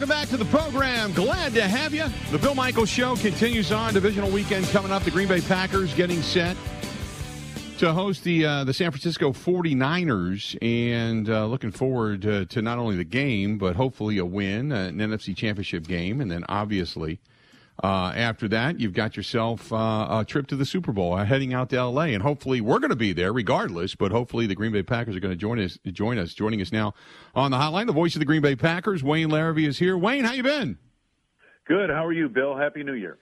Welcome back to the program. Glad to have you. The Bill Michaels Show continues on. Divisional weekend coming up. The Green Bay Packers getting set to host the uh, the San Francisco 49ers and uh, looking forward to, to, not only the game, but hopefully a win, uh, an NFC Championship game, and then obviously uh, after that, you've got yourself uh, a trip to the Super Bowl, uh, heading out to L.A. And hopefully, we're going to be there regardless. But hopefully, the Green Bay Packers are going to join us. Join us. Joining us now on the hotline, the voice of the Green Bay Packers, Wayne Larrivee, is here. Wayne, how you been? Good. How are you, Bill? Happy New Year.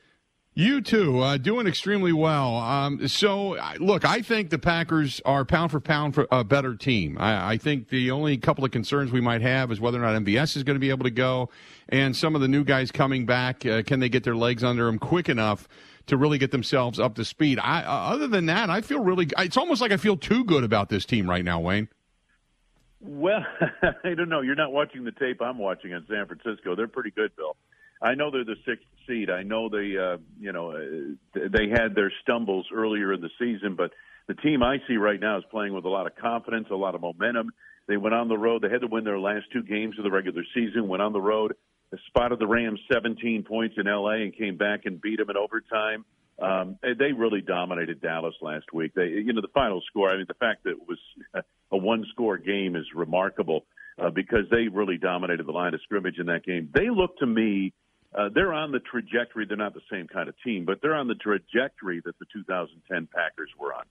You too, uh, doing extremely well. Um, so, look, I think the Packers are pound for pound for a better team. I, I, think the only couple of concerns we might have is whether or not MVS is going to be able to go, and some of the new guys coming back. Uh, can they get their legs under them quick enough to really get themselves up to speed? I, uh, other than that, I feel really. It's almost like I feel too good about this team right now, Wayne. Well, I don't know. You're not watching the tape I'm watching on San Francisco. They're pretty good, Bill. I know they're the sixth seed. I know they, uh, you know, uh, they had their stumbles earlier in the season, but the team I see right now is playing with a lot of confidence, a lot of momentum. They went on the road. They had to win their last two games of the regular season. Went on the road, spotted the Rams 17 points in LA, and came back and beat them in overtime. Um, they really dominated Dallas last week. They, you know, the final score. I mean, the fact that it was a one-score game is remarkable uh, because they really dominated the line of scrimmage in that game. They look to me uh, they're on the trajectory. They're not the same kind of team, but they're on the trajectory that the 2010 Packers were on.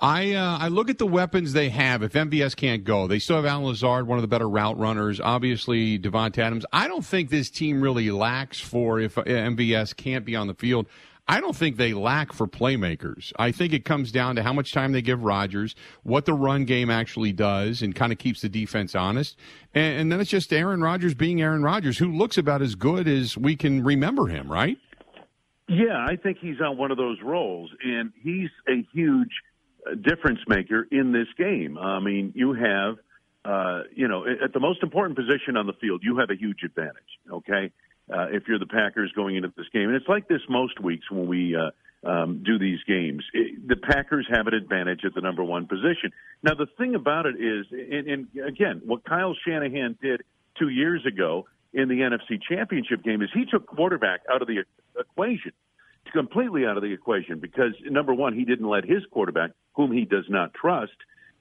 I uh, I look at the weapons they have. If MVS can't go, they still have Allen Lazard, one of the better route runners. Obviously, Davante Adams. I don't think this team really lacks for if MVS can't be on the field. I don't think they lack for playmakers. I think it comes down to how much time they give Rodgers, what the run game actually does, and kind of keeps the defense honest. And, and then it's just Aaron Rodgers being Aaron Rodgers, who looks about as good as we can remember him, right? Yeah, I think he's on one of those rolls, and he's a huge uh, difference maker in this game. I mean, you have, uh, you know, at the most important position on the field, you have a huge advantage. Okay, uh, if you're the Packers going into this game. And it's like this most weeks when we uh, um, do these games. It, the Packers have an advantage at the number one position. Now, the thing about it is, and, and again, what Kyle Shanahan did two years ago in the NFC Championship game is he took quarterback out of the equation completely out of the equation because number one, he didn't let his quarterback, whom he does not trust,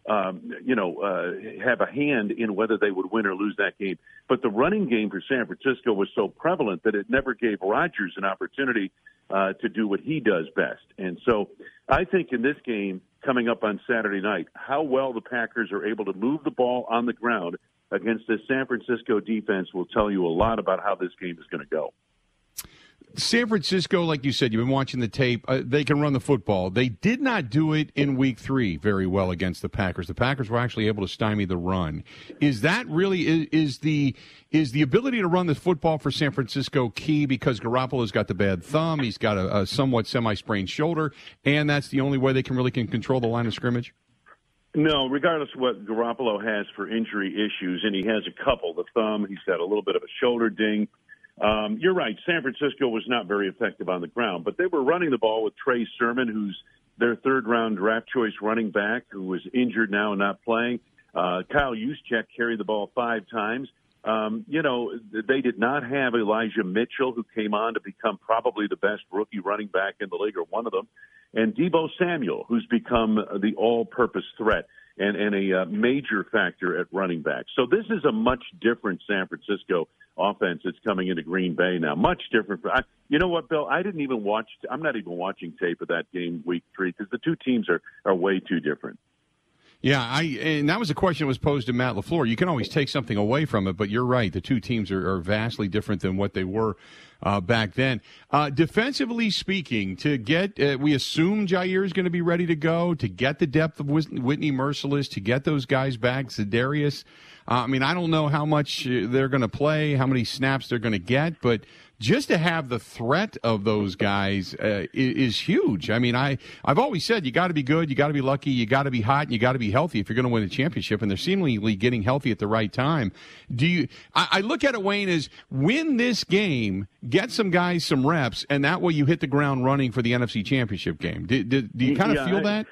um, you know, uh, have a hand in whether they would win or lose that game. But the running game for San Francisco was so prevalent that it never gave Rodgers an opportunity uh, to do what he does best. And so I think in this game coming up on Saturday night, how well the Packers are able to move the ball on the ground against this San Francisco defense will tell you a lot about how this game is going to go. San Francisco, like you said, you've been watching the tape. Uh, they can run the football. They did not do it in Week Three very well against the Packers. The Packers were actually able to stymie the run. Is that really is, is the is the ability to run the football for San Francisco key because Garoppolo's got the bad thumb, he's got a, a somewhat semi-sprained shoulder, and that's the only way they can really can control the line of scrimmage. No, regardless of what Garoppolo has for injury issues, and he has a couple. The thumb, he's got a little bit of a shoulder ding. Um, you're right. San Francisco was not very effective on the ground, but they were running the ball with Trey Sermon, who's their third round draft choice running back, who was injured now and not playing. Uh, Kyle Juszczyk carried the ball five times. Um, you know, they did not have Elijah Mitchell, who came on to become probably the best rookie running back in the league, or one of them, and Deebo Samuel, who's become the all purpose threat and, and a uh, major factor at running back. So this is a much different San Francisco offense that's coming into Green Bay now. Much different. I, you know what, Bill? I didn't even watch. I'm not even watching tape of that game week three because the two teams are are way too different. Yeah, I and that was a question that was posed to Matt LaFleur. You can always take something away from it, but you're right. The two teams are, are vastly different than what they were uh, back then. Uh, defensively speaking, to get uh, we assume Jaire is going to be ready to go to get the depth of Whitney Mercilus to get those guys back. Za'Darius. Uh, I mean, I don't know how much uh, they're going to play, how many snaps they're going to get, but just to have the threat of those guys uh, is, is, huge. I mean, I I've always said you got to be good, you got to be lucky, you got to be hot, and you got to be healthy if you're going to win a championship. And they're seemingly getting healthy at the right time. Do you? I, I look at it, Wayne, as win this game, get some guys some reps, and that way you hit the ground running for the NFC Championship game. Do, do, do you kind of yeah, feel I, that?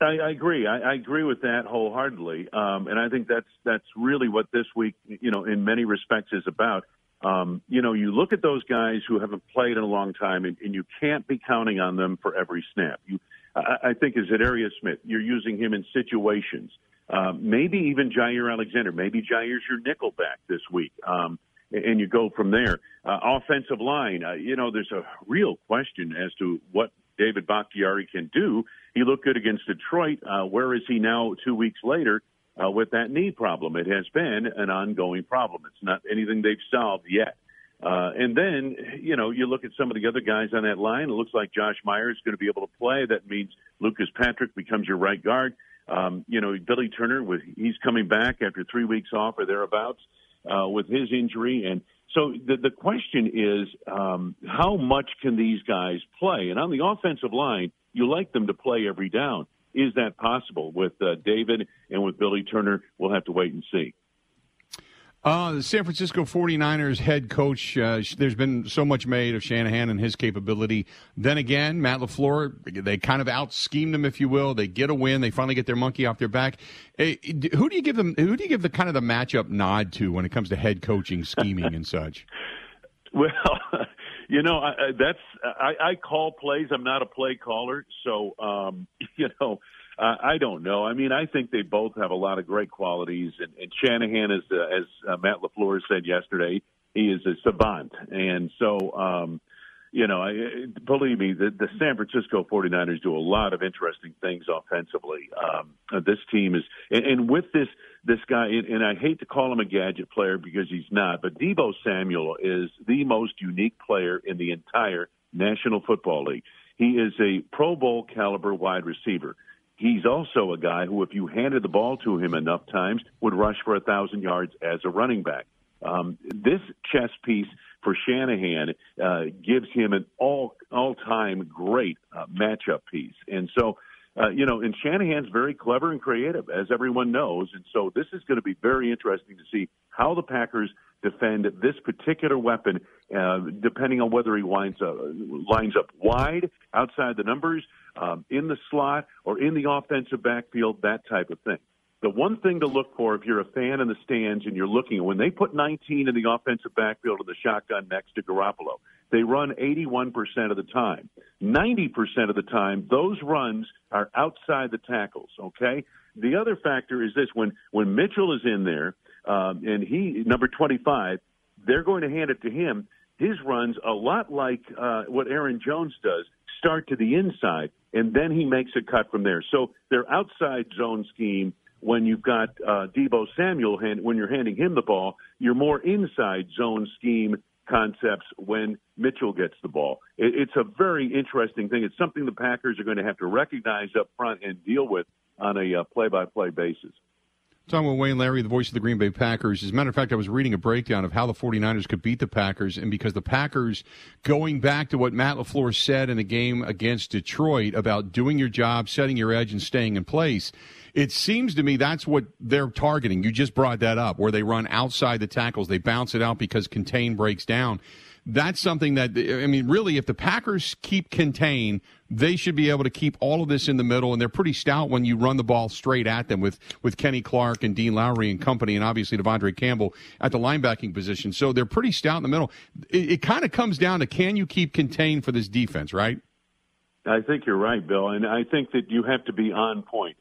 I, I agree. I, I agree with that wholeheartedly, um, and I think that's that's really what this week, you know, in many respects, is about. Um, you know, you look at those guys who haven't played in a long time, and, and you can't be counting on them for every snap. You, I, I think, as Za'Darius Smith, you're using him in situations. Um, maybe even Jaire Alexander. Maybe Jaire's your nickel back this week. Um, and you go from there. Uh, offensive line, uh, you know, there's a real question as to what David Bakhtiari can do. He looked good against Detroit. Uh, where is he now two weeks later uh, with that knee problem? It has been an ongoing problem. It's not anything they've solved yet. Uh, and then, you know, you look at some of the other guys on that line. It looks like Josh Myers is going to be able to play. That means Lucas Patrick becomes your right guard. Um, you know, Billy Turner, with he's coming back after three weeks off or thereabouts uh, with his injury, and so the the question is, um, how much can these guys play? And on the offensive line, you like them to play every down. Is that possible with uh, David and with Billy Turner? We'll have to wait and see. Uh, the San Francisco 49ers head coach, uh, there's been so much made of Shanahan and his capability. Then again, Matt LaFleur, they kind of out schemed him, if you will. They get a win. They finally get their monkey off their back. Hey, who do you give them, who do you give the kind of the matchup nod to when it comes to head coaching, scheming, and such? Well, you know, I, I, that's, I, I call plays. I'm not a play caller. So, um, you know, uh, I don't know. I mean, I think they both have a lot of great qualities, and, and Shanahan, is, uh, as uh, Matt LaFleur said yesterday, he is a savant, and so um, you know, I, believe me, the, the San Francisco 49ers do a lot of interesting things offensively. Um, this team is, and, and with this this guy, and, I hate to call him a gadget player because he's not, but Deebo Samuel is the most unique player in the entire National Football League. He is a Pro Bowl caliber wide receiver. He's also a guy who, if you handed the ball to him enough times, would rush for a thousand yards as a running back. Um, this chess piece for Shanahan uh, gives him an all all time great uh, matchup piece, and so. Uh, you know, and Shanahan's very clever and creative, as everyone knows. And so this is going to be very interesting to see how the Packers defend this particular weapon, uh, depending on whether he winds up, lines up wide outside the numbers, um, in the slot or in the offensive backfield, that type of thing. The one thing to look for if you're a fan in the stands and you're looking, when they put 19 in the offensive backfield of the shotgun next to Garoppolo, they run 81% of the time. 90% of the time, those runs are outside the tackles, okay? The other factor is this when, when Mitchell is in there, um, and he, number 25, they're going to hand it to him. His runs a lot like uh, what Aaron Jones does start to the inside, and then he makes a cut from there. So their outside zone scheme, when you've got uh, Deebo Samuel, hand, when you're handing him the ball, you're more inside zone scheme concepts when Mitchell gets the ball. It, it's a very interesting thing. It's something the Packers are going to have to recognize up front and deal with on a uh, play-by-play basis. Talking with Wayne Larry, the voice of the Green Bay Packers. As a matter of fact, I was reading a breakdown of how the 49ers could beat the Packers, and because the Packers, going back to what Matt LaFleur said in the game against Detroit about doing your job, setting your edge, and staying in place, it seems to me that's what they're targeting. You just brought that up, where they run outside the tackles, they bounce it out because contain breaks down that's something that I mean, really, if the Packers keep contain, they should be able to keep all of this in the middle, and they're pretty stout when you run the ball straight at them with with Kenny Clark and Dean Lowry and company, and obviously De'Vondre Campbell at the linebacking position. So they're pretty stout in the middle. It, it kind of comes down to can you keep contained for this defense, right? I think you're right, Bill, and I think that you have to be on point.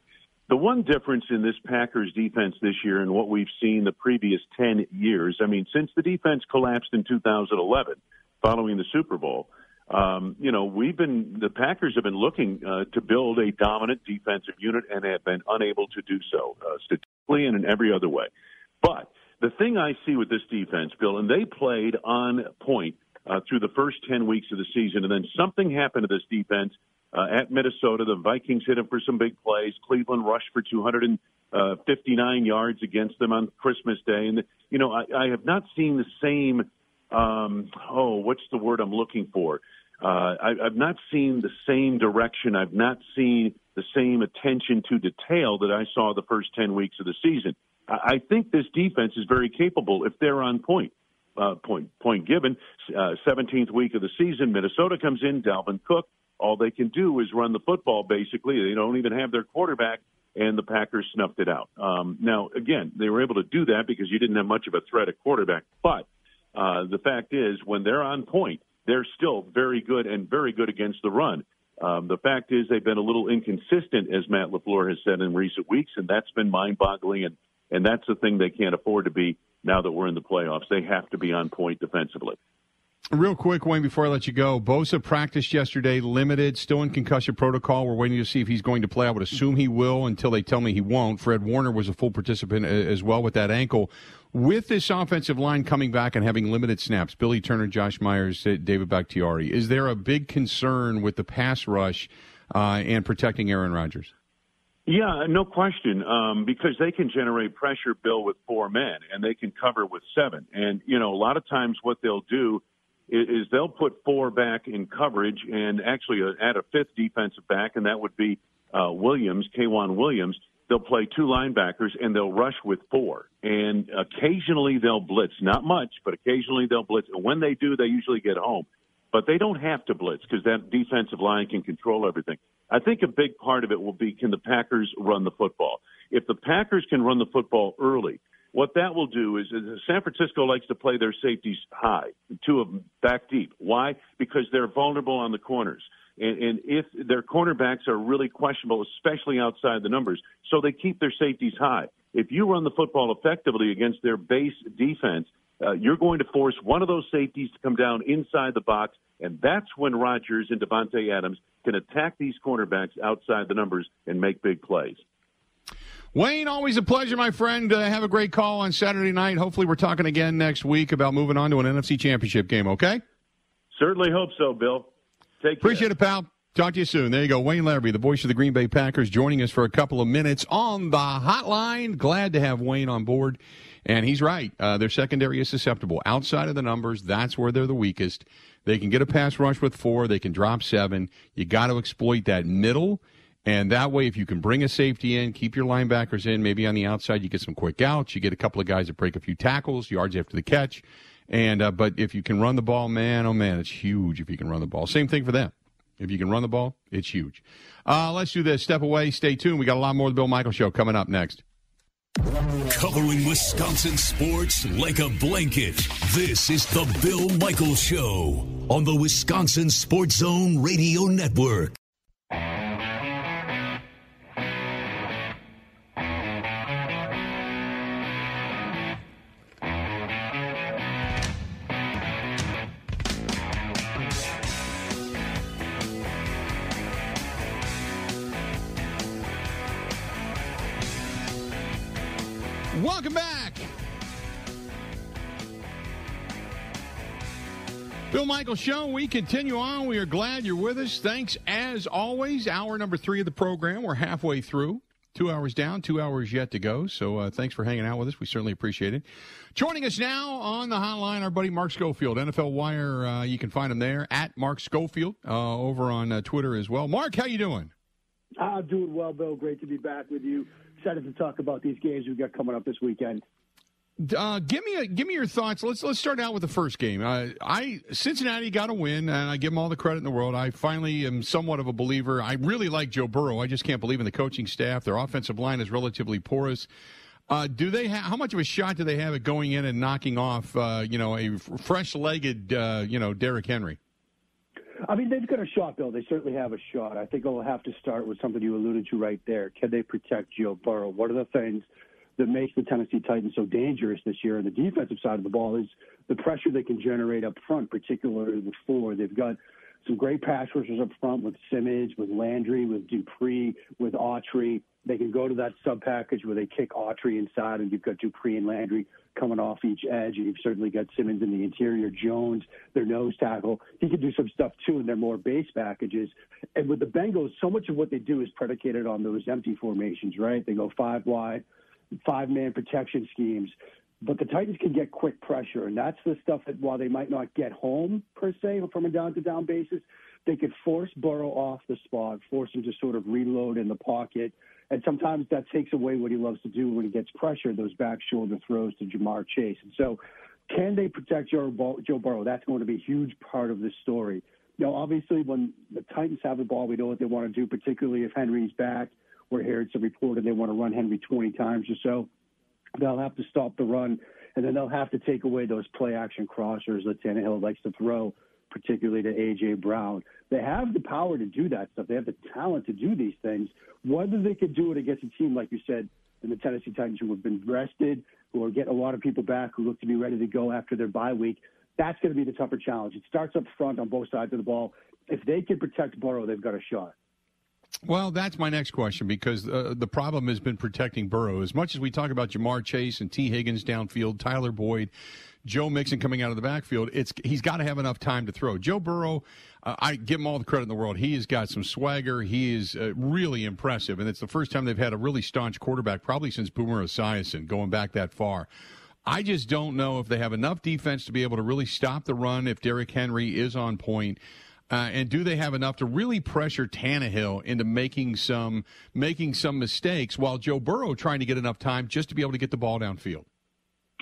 The one difference in this Packers defense this year and what we've seen the previous 10 years, I mean, since the defense collapsed in 2011 following the Super Bowl, um, you know, we've been, the Packers have been looking uh, to build a dominant defensive unit and have been unable to do so, uh, statistically and in every other way. But the thing I see with this defense, Bill, and they played on point uh, through the first 10 weeks of the season, and then something happened to this defense uh, at Minnesota. The Vikings hit him for some big plays. Cleveland rushed for 259 yards against them on Christmas Day. And, you know, I, I have not seen the same, um, oh, what's the word I'm looking for? Uh, I, I've not seen the same direction. I've not seen the same attention to detail that I saw the first 10 weeks of the season. I, I think this defense is very capable if they're on point. Uh, point point given, uh, 17th week of the season, Minnesota comes in. Dalvin Cook, All they can do is run the football. Basically, they don't even have their quarterback, and the Packers snuffed it out. Um, now, again, they were able to do that because you didn't have much of a threat at quarterback. But uh, the fact is, when they're on point, they're still very good and very good against the run. Um, the fact is, they've been a little inconsistent, as Matt LaFleur has said in recent weeks, and that's been mind-boggling. And and that's the thing they can't afford to be now that we're in the playoffs. They have to be on point defensively. Real quick, Wayne, before I let you go, Bosa practiced yesterday, limited, still in concussion protocol. We're waiting to see if he's going to play. I would assume he will until they tell me he won't. Fred Warner was a full participant uh, as well with that ankle. With this offensive line coming back and having limited snaps, Billy Turner, Josh Myers, uh, David Bakhtiari, is there a big concern with the pass rush uh, and protecting Aaron Rodgers? Yeah, no question. Um, because they can generate pressure, Bill, with four men, and they can cover with seven. And you know, a lot of times what they'll do is, they'll put four back in coverage, and actually uh, add a fifth defensive back, and that would be uh, Williams, K'Waun Williams. They'll play two linebackers, and they'll rush with four. And occasionally they'll blitz, not much, but occasionally they'll blitz. And when they do, they usually get home. But they don't have to blitz because that defensive line can control everything. I think a big part of it will be can the Packers run the football? If the Packers can run the football early, what that will do is, is San Francisco likes to play their safeties high, two of them back deep. Why? Because they're vulnerable on the corners. And, and if their cornerbacks are really questionable, especially outside the numbers, so they keep their safeties high. If you run the football effectively against their base defense, uh, you're going to force one of those safeties to come down inside the box, and that's when Rodgers and Davante Adams can attack these cornerbacks outside the numbers and make big plays. Wayne, always a pleasure, my friend. Uh, have a great call on Saturday night. Hopefully, we're talking again next week about moving on to an NFC Championship game. Okay? Certainly hope so, Bill. Take Appreciate it, pal. Talk to you soon. There you go. Wayne Larrivee, the voice of the Green Bay Packers, joining us for a couple of minutes on the hotline. Glad to have Wayne on board. And he's right. Uh, their secondary is susceptible. Outside of the numbers, that's where they're the weakest. They can get a pass rush with four. They can drop seven. You got to exploit that middle. And that way, if you can bring a safety in, keep your linebackers in, maybe on the outside, you get some quick outs. You get a couple of guys that break a few tackles, yards after the catch. And uh, but if you can run the ball, man, oh man, it's huge. If you can run the ball, same thing for them. If you can run the ball, it's huge. Uh, let's do this. Step away. Stay tuned. We got a lot more of the Bill Michaels Show coming up next. Covering Wisconsin sports like a blanket. This is the Bill Michaels Show on the Wisconsin Sports Zone Radio Network. Welcome back. Bill Michaels Show, we continue on. We are glad you're with us. Thanks as always. Hour number three of the program. We're halfway through. Two hours down, two hours yet to go. So uh, thanks for hanging out with us. We certainly appreciate it. Joining us now on the hotline, our buddy Mark Schofield, NFL Wire. Uh, you can find him there at Mark Schofield uh, over on uh, Twitter as well. Mark, how you doing? I'm doing well, Bill. Great to be back with you excited to talk about these games we've got coming up this weekend. Uh, give me a, give me your thoughts. Let's let's start out with the first game. Uh, I Cincinnati got a win, and I give them all the credit in the world. I finally am somewhat of a believer. I really like Joe Burrow. I just can't believe in the coaching staff. Their offensive line is relatively porous. Uh, do they ha- how much of a shot do they have at going in and knocking off uh, you know a fresh-legged uh, you know Derrick Henry? I mean, they've got a shot, Bill. They certainly have a shot. I think it'll have to start with something you alluded to right there. Can they protect Joe Burrow? What are the things that makes the Tennessee Titans so dangerous this year on the defensive side of the ball is the pressure they can generate up front, particularly with four. They've got some great pass rushers up front with Simmons, with Landry, with Dupree, with Autry. They can go to that sub package where they kick Autry inside, and you've got Dupree and Landry coming off each edge, and you've certainly got Simmons in the interior, Jones, their nose tackle. He can do some stuff too in their more base packages. And with the Bengals, so much of what they do is predicated on those empty formations, right? They go five wide, five man protection schemes. But the Titans can get quick pressure, and that's the stuff that while they might not get home per se from a down to down basis, they could force Burrow off the spot, force him to sort of reload in the pocket and sometimes that takes away what he loves to do when he gets pressure, those back shoulder throws to Ja'Marr Chase. And so, can they protect Joe, Joe Burrow? That's going to be a huge part of this story. Now, obviously when the Titans have the ball, we know what they want to do, particularly if Henry's back. We're here it's a reported they want to run Henry 20 times or so. They'll have to stop the run, and then they'll have to take away those play action crossers that Tannehill likes to throw, particularly to A.J. Brown. They have the power to do that stuff. They have the talent to do these things. Whether they could do it against a team, like you said, in the Tennessee Titans who have been rested, who are getting a lot of people back, who look to be ready to go after their bye week, that's going to be the tougher challenge. It starts up front on both sides of the ball. If they can protect Burrow, they've got a shot. Well, that's my next question because uh, the problem has been protecting Burrow. As much as we talk about Ja'Marr Chase and Tee Higgins downfield, Tyler Boyd, Joe Mixon coming out of the backfield, it's he's got to have enough time to throw. Joe Burrow, uh, I give him all the credit in the world. He has got some swagger. He is uh, really impressive, and it's the first time they've had a really staunch quarterback probably since Boomer Esiason, going back that far. I just don't know if they have enough defense to be able to really stop the run if Derrick Henry is on point. Uh, and do they have enough to really pressure Tannehill into making some making some mistakes while Joe Burrow trying to get enough time just to be able to get the ball downfield?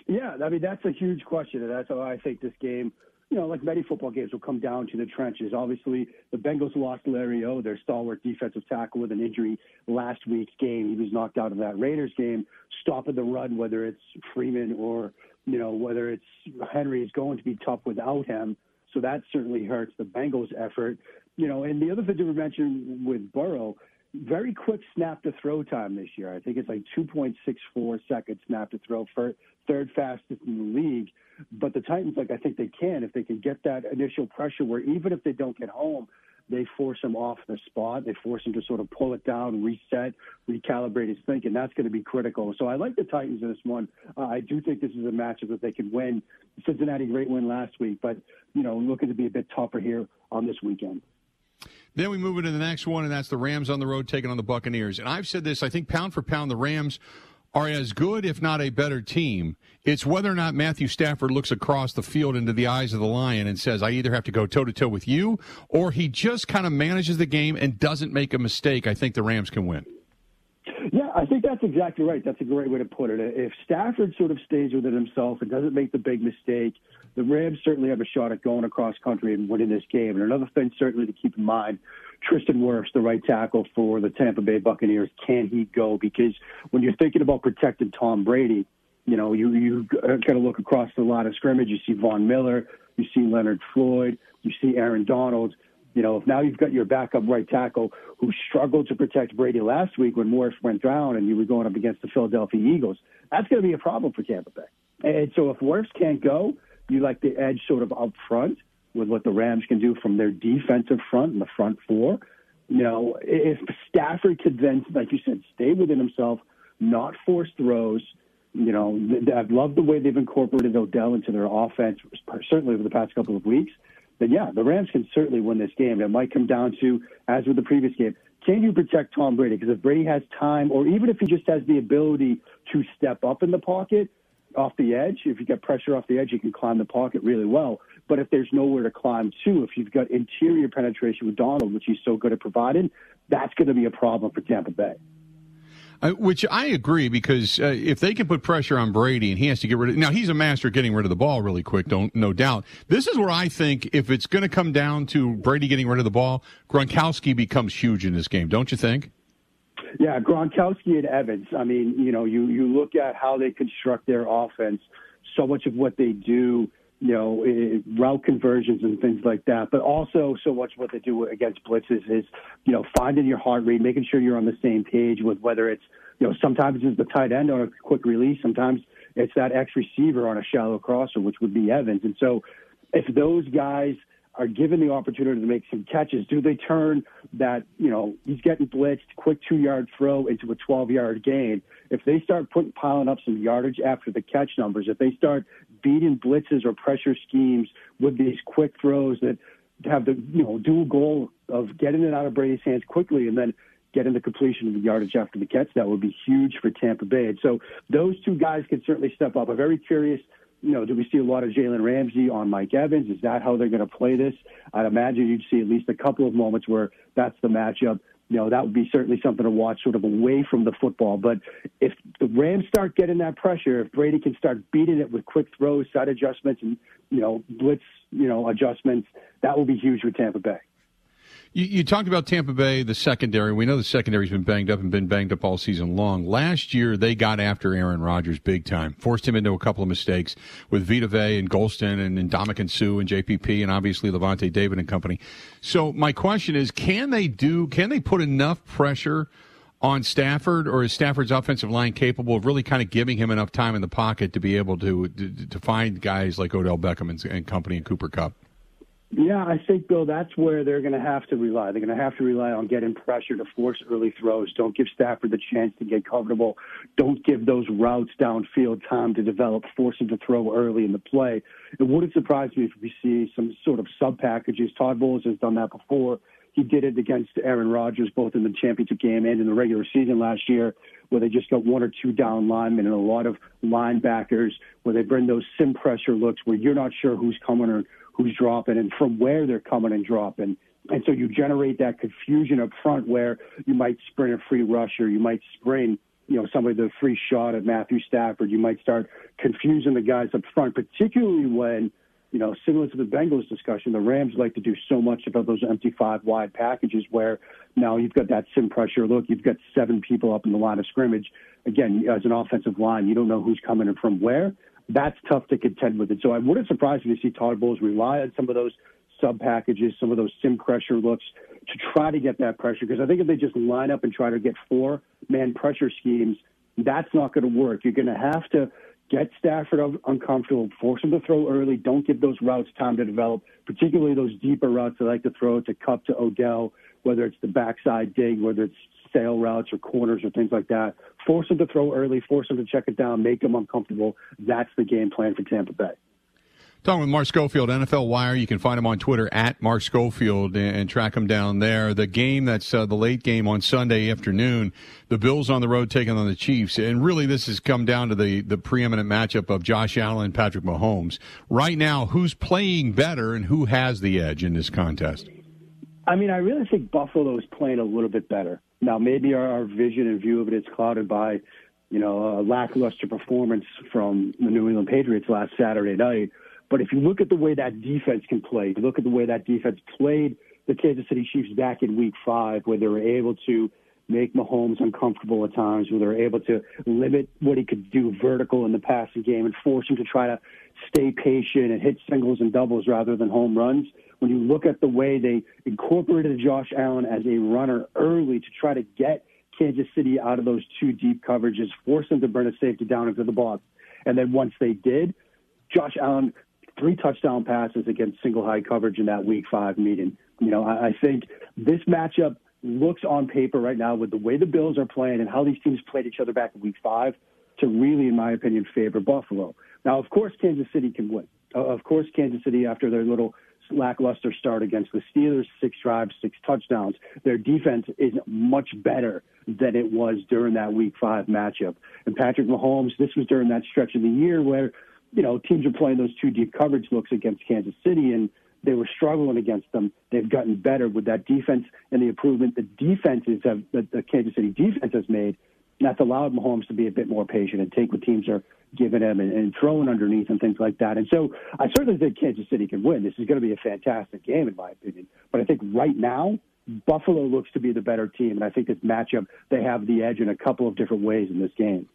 Yeah, I mean that's a huge question, and that's how I think this game, you know, like many football games, will come down to the trenches. Obviously, the Bengals lost Larry O, their stalwart defensive tackle, with an injury last week's game. He was knocked out of that Raiders game. Stopping the run, whether it's Foreman or you know whether it's Henry, is going to be tough without him. So that certainly hurts the Bengals' effort. You know, and the other thing to mention with Burrow, very quick snap to throw time this year. I think it's like 2.64 seconds snap to throw, for third fastest in the league. But the Titans, like I think they can, if they can get that initial pressure, where even if they don't get home, they force him off the spot. They force him to sort of pull it down, reset, recalibrate his thinking. That's going to be critical. So I like the Titans in this one. Uh, I do think this is a matchup that they can win. Cincinnati great win last week, but you know looking to be a bit tougher here on this weekend. Then we move into the next one, and that's the Rams on the road taking on the Buccaneers. And I've said this, I think pound for pound, the Rams are as good, if not a better team. It's whether or not Matthew Stafford looks across the field into the eyes of the lion and says, I either have to go toe to toe with you, or he just kind of manages the game and doesn't make a mistake. I think the Rams can win. Yeah, I think that's exactly right. That's a great way to put it. If Stafford sort of stays within himself and doesn't make the big mistake, the Rams certainly have a shot at going across country and winning this game. And another thing certainly to keep in mind Tristan Wirfs, the right tackle for the Tampa Bay Buccaneers, can he go? Because when you're thinking about protecting Tom Brady, you know, you you got to look across the line of scrimmage. You see Von Miller, you see Leonard Floyd, you see Aaron Donald. You know, if now you've got your backup right tackle who struggled to protect Brady last week when Morris went down and you were going up against the Philadelphia Eagles, that's going to be a problem for Tampa Bay. And so if Wirfs can't go, you like the edge sort of up front with what the Rams can do from their defensive front and the front four. You know, if Stafford could then, like you said, stay within himself, not force throws. You know, I've loved the way they've incorporated Odell into their offense, certainly over the past couple of weeks. Then yeah, the Rams can certainly win this game. It might come down to, as with the previous game, can you protect Tom Brady? Because if Brady has time, or even if he just has the ability to step up in the pocket, off the edge, if you get pressure off the edge, you can climb the pocket really well. But if there's nowhere to climb to, if you've got interior penetration with Donald, which he's so good at providing, that's going to be a problem for Tampa Bay. Uh, which I agree because uh, if they can put pressure on Brady and he has to get rid of now he's a master at getting rid of the ball really quick, don't no doubt. This is where I think if it's going to come down to Brady getting rid of the ball, Gronkowski becomes huge in this game, don't you think? Yeah, Gronkowski and Evans. I mean, you know, you you look at how they construct their offense. So much of what they do, you know, route conversions and things like that. But also, so much what they do against blitzes is, you know, finding your hot read, making sure you're on the same page with whether it's, you know, sometimes it's the tight end on a quick release, sometimes it's that X receiver on a shallow crosser, which would be Evans. And so, if those guys are given the opportunity to make some catches, do they turn that, you know, he's getting blitzed, quick two yard throw into a 12 yard gain? If they start putting, piling up some yardage after the catch numbers, if they start beating blitzes or pressure schemes with these quick throws that have the, you know, dual goal of getting it out of Brady's hands quickly and then getting the completion of the yardage after the catch, that would be huge for Tampa Bay. And so those two guys can certainly step up. I'm very curious you know, do we see a lot of Jalen Ramsey on Mike Evans? Is that how they're going to play this? I'd imagine you'd see at least a couple of moments where that's the matchup. you know, that would be certainly something to watch sort of away from the football. But if the Rams start getting that pressure, if Brady can start beating it with quick throws, side adjustments, and, you know, blitz, you know, adjustments, that will be huge for Tampa Bay. You, you, talked about Tampa Bay, the secondary. We know the secondary's been banged up and been banged up all season long. Last year, they got after Aaron Rodgers big time, forced him into a couple of mistakes with Vita Vea and Gholston and, and Ndamukong Suh and JPP and obviously Lavonte David and company. So my question is, can they do? Can they put enough pressure? on Stafford, or is Stafford's offensive line capable of really kind of giving him enough time in the pocket to be able to to, to find guys like Odell Beckham and, and company and Cooper Kupp? Yeah, I think, Bill, that's where they're going to have to rely. They're going to have to rely on getting pressure to force early throws. Don't give Stafford the chance to get comfortable. Don't give those routes downfield time to develop. Force him to throw early in the play. It wouldn't surprise me if we see some sort of sub packages. Todd Bowles has done that before. He did it against Aaron Rodgers, both in the championship game and in the regular season last year, where they just got one or two down linemen and a lot of linebackers, where they bring those sim pressure looks where you're not sure who's coming or who's dropping and from where they're coming and dropping. And so you generate that confusion up front where you might spring a free rusher, you might spring, you know, somebody the free shot at Matthew Stafford. You might start confusing the guys up front, particularly when, you know, similar to the Bengals discussion, the Rams like to do so much about those empty five wide packages where now you've got that sim pressure look, you've got seven people up in the line of scrimmage. Again, as an offensive line, you don't know who's coming and from where that's tough to contend with it. So I wouldn't surprise me to see Todd Bowles rely on some of those sub packages, some of those sim pressure looks to try to get that pressure. Because I think if they just line up and try to get four man pressure schemes, that's not going to work. You're going to have to get Stafford uncomfortable, force him to throw early. Don't give those routes time to develop, particularly those deeper routes they like to throw to Kupp to Odell, whether it's the backside dig, whether it's sail routes or corners or things like that. Force him to throw early, force him to check it down, make him uncomfortable. That's the game plan for Tampa Bay. Talking with Mark Schofield, NFL Wire. You can find him on Twitter at Mark Schofield and, track him down there. The game that's uh, the late game on Sunday afternoon, the Bills on the road taking on the Chiefs. And really, this has come down to the, the preeminent matchup of Josh Allen and Patrick Mahomes. Right now, who's playing better and who has the edge in this contest? I mean, I really think Buffalo is playing a little bit better. Now, maybe our, our vision and view of it is clouded by, you know, a lackluster performance from the New England Patriots last Saturday night. But if you look at the way that defense can play, you look at the way that defense played the Kansas City Chiefs back in Week Five, where they were able to make Mahomes uncomfortable at times, where they were able to limit what he could do vertical in the passing game and force him to try to stay patient and hit singles and doubles rather than home runs when you look at the way they incorporated Josh Allen as a runner early to try to get Kansas City out of those two deep coverages, force them to burn a safety down into the box. And then once they did, Josh Allen, three touchdown passes against single high coverage in that week five meeting. You know, I, I think this matchup looks on paper right now with the way the Bills are playing and how these teams played each other back in week five to really, in my opinion, favor Buffalo. Now, of course, Kansas City can win. Uh, of course, Kansas City, after their little lackluster start against the Steelers, six drives, six touchdowns. Their defense is much better than it was during that Week Five matchup. And Patrick Mahomes, this was during that stretch of the year where you know teams are playing those two deep coverage looks against Kansas City, and they were struggling against them. They've gotten better with that defense and the improvement the defenses have that the Kansas City defense has made. And that's allowed Mahomes to be a bit more patient and take what teams are giving him and, and throwing underneath and things like that. And so I certainly think Kansas City can win. This is going to be a fantastic game, in my opinion. But I think right now, Buffalo looks to be the better team. And I think this matchup, they have the edge in a couple of different ways in this game.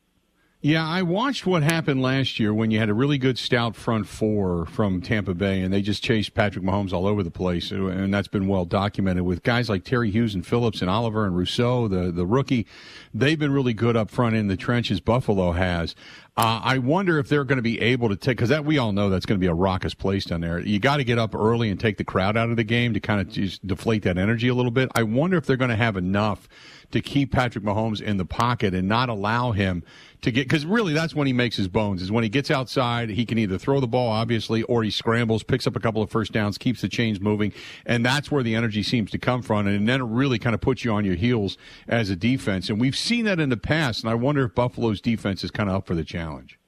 Yeah, I watched what happened last year when you had a really good stout front four from Tampa Bay, and they just chased Patrick Mahomes all over the place, and that's been well documented with guys like Jerry Hughes and Phillips and Oliver and Rousseau, the the rookie. They've been really good up front in the trenches. Buffalo has. Uh, I wonder if they're going to be able to take because that we all know that's going to be a raucous place down there. You got to get up early and take the crowd out of the game to kind of just deflate that energy a little bit. I wonder if they're going to have enough to keep Patrick Mahomes in the pocket and not allow him to get because really that's when he makes his bones is when he gets outside he can either throw the ball obviously or he scrambles picks up a couple of first downs keeps the chains moving and that's where the energy seems to come from and then it really kind of puts you on your heels as a defense and we've seen that in the past and I wonder if Buffalo's defense is kind of up for the challenge.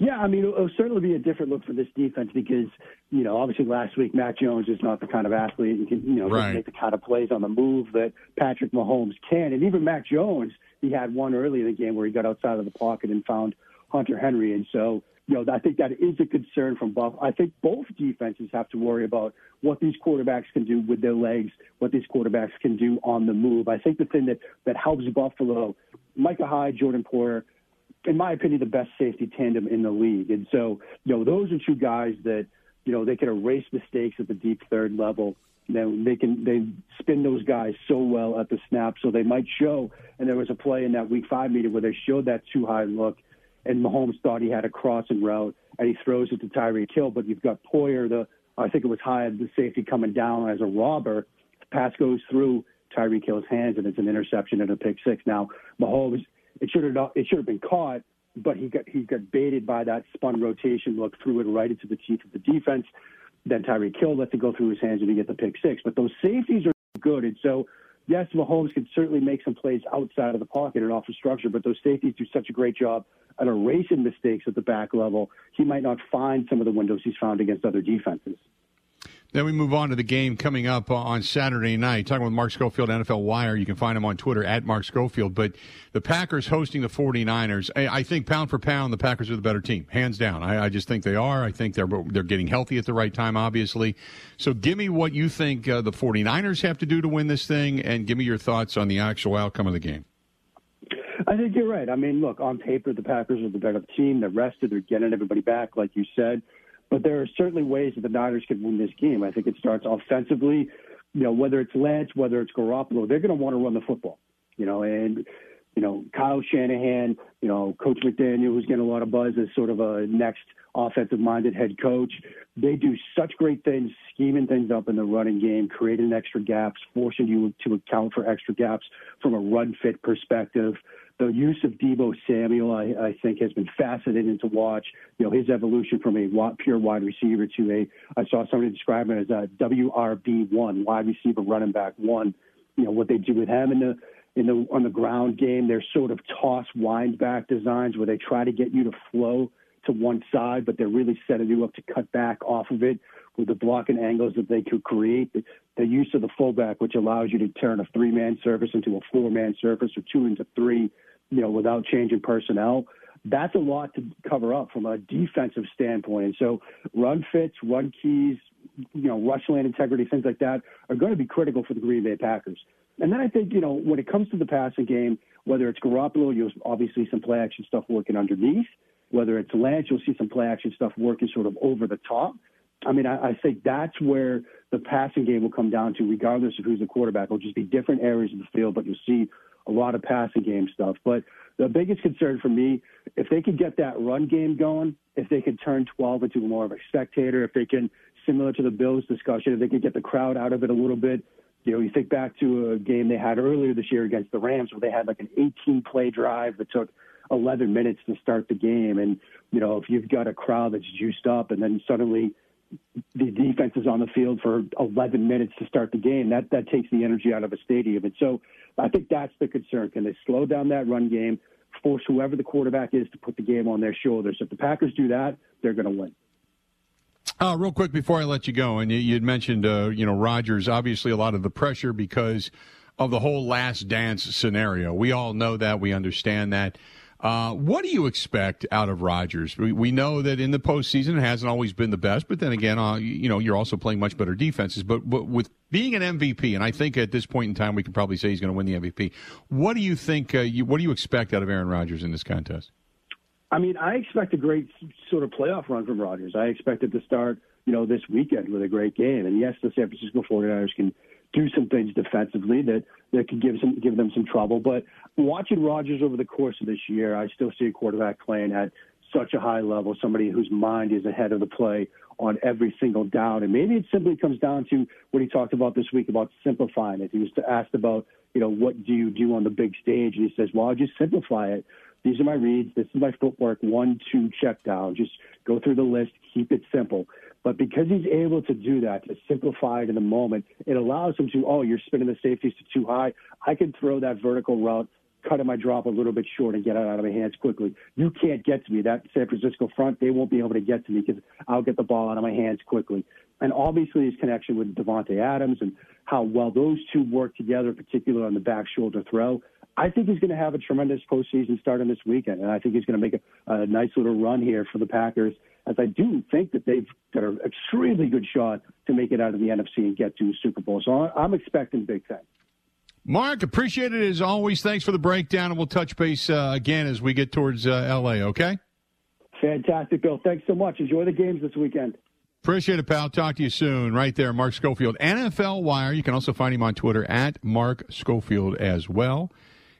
Yeah, I mean, it'll certainly be a different look for this defense because, you know, obviously last week Mac Jones is not the kind of athlete and can, you know, right. make the kind of plays on the move that Patrick Mahomes can. And even Mac Jones, he had one early in the game where he got outside of the pocket and found Hunter Henry. And so, you know, I think that is a concern from Buff. I think both defenses have to worry about what these quarterbacks can do with their legs, what these quarterbacks can do on the move. I think the thing that, that helps Buffalo, Micah Hyde, Jordan Poyer, in my opinion, the best safety tandem in the league. And so, you know, those are two guys that, you know, they can erase mistakes at the deep third level. You they can they spin those guys so well at the snap, so they might show. And there was a play in that Week Five meeting where they showed that too high look, and Mahomes thought he had a crossing route, and he throws it to Tyreek Hill. But you've got Poyer, the I think it was Hyde, the safety coming down as a robber. The pass goes through Tyreek Hill's hands, and it's an interception and a pick six. Now Mahomes it should have it should have been caught, but he got he got baited by that spun rotation look, threw it right into the teeth of the defense. Then Tyreek Hill lets it go through his hands and he get the pick six. But those safeties are good, and so yes, Mahomes can certainly make some plays outside of the pocket and off the structure, but those safeties do such a great job at erasing mistakes at the back level. He might not find some of the windows he's found against other defenses. Then we move on to the game coming up on Saturday night. Talking with Mark Schofield, NFL Wire. You can find him on Twitter at Mark Schofield. But the Packers hosting the 49ers. I think pound for pound, the Packers are the better team, hands down. I, I just think they are. I think they're they're getting healthy at the right time, obviously. So give me what you think uh, the 49ers have to do to win this thing, and give me your thoughts on the actual outcome of the game. I think you're right. I mean, look, on paper, the Packers are the better team. They're rested. They're getting everybody back, like you said. But there are certainly ways that the Niners can win this game. I think it starts offensively. You know, whether it's Lance, whether it's Garoppolo, they're going to want to run the football. You know, and you know Kyle Shanahan, you know Coach McDaniel, who's getting a lot of buzz as sort of a next offensive-minded head coach. They do such great things, scheming things up in the running game, creating extra gaps, forcing you to account for extra gaps from a run fit perspective the use of Deebo Samuel, I, I think, has been fascinating to watch. You know, his evolution from a pure wide receiver to a, I saw somebody describe him as a WRB one, wide receiver running back one. You know, what they do with him in the in the on the ground game, they're sort of toss wind back designs where they try to get you to flow to one side, but they're really setting you up to cut back off of it with the blocking angles that they could create. The, the use of the fullback, which allows you to turn a three man surface into a four man surface or two into three you know, without changing personnel. That's a lot to cover up from a defensive standpoint. And so run fits, run keys, you know, rush lane integrity, things like that are going to be critical for the Green Bay Packers. And then I think, you know, when it comes to the passing game, whether it's Garoppolo, you'll obviously some play action stuff working underneath. Whether it's Lance, you'll see some play action stuff working sort of over the top. I mean, I, I think that's where the passing game will come down to, regardless of who's the quarterback. It'll just be different areas of the field, but you'll see a lot of passing game stuff. But the biggest concern for me, if they could get that run game going, if they could turn 12 into more of a spectator, if they can, similar to the Bills discussion, if they could get the crowd out of it a little bit. You know, you think back to a game they had earlier this year against the Rams where they had like an 18 play drive that took 11 minutes to start the game. And, you know, if you've got a crowd that's juiced up and then suddenly the defense is on the field for 11 minutes to start the game. That that takes the energy out of a stadium. And so I think that's the concern. Can they slow down that run game, force whoever the quarterback is to put the game on their shoulders? If the Packers do that, they're going to win. Uh, real quick before I let you go, and you, mentioned, uh, you know, Rodgers. Obviously, a lot of the pressure because of the whole last dance scenario. We all know that. We understand that. Uh, what do you expect out of Rodgers? We, we, know that in the postseason it hasn't always been the best, but then again, uh, you know, you're also playing much better defenses. But, but with being an MVP, and I think at this point in time we can probably say he's going to win the MVP. What do you think? Uh, you, what do you expect out of Aaron Rodgers in this contest? I mean, I expect a great sort of playoff run from Rodgers. I expect it to start, you know, this weekend with a great game. And yes, the San Francisco 49ers can do some things defensively that that could give some give them some trouble. But watching Rodgers over the course of this year, I still see a quarterback playing at such a high level, somebody whose mind is ahead of the play on every single down. And maybe it simply comes down to what he talked about this week about simplifying it. He was asked about, you know, what do you do on the big stage? And he says, well, I just simplify it. These are my reads. This is my footwork. One, two, check down. Just go through the list. Keep it simple. But because he's able to do that, to simplify it in the moment, it allows him to, oh, you're spinning the safeties to too high. I can throw that vertical route cutting my drop a little bit short and get it out of my hands quickly. You can't get to me. That San Francisco front, they won't be able to get to me because I'll get the ball out of my hands quickly. And obviously his connection with Davante Adams and how well those two work together, particularly on the back shoulder throw. I think he's going to have a tremendous postseason starting this weekend, and I think he's going to make a, a nice little run here for the Packers. As I do think that they've got an extremely good shot to make it out of the NFC and get to the Super Bowl. So I'm expecting big things. Mark, appreciate it as always. Thanks for the breakdown, and we'll touch base uh, again as we get towards uh, L.A., okay? Fantastic, Bill. Thanks so much. Enjoy the games this weekend. Appreciate it, pal. Talk to you soon. Right there, Mark Schofield, NFL Wire. You can also find him on Twitter at Mark Schofield as well,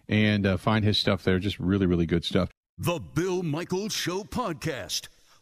and uh, find his stuff there. Just really, really good stuff. The Bill Michaels Show podcast.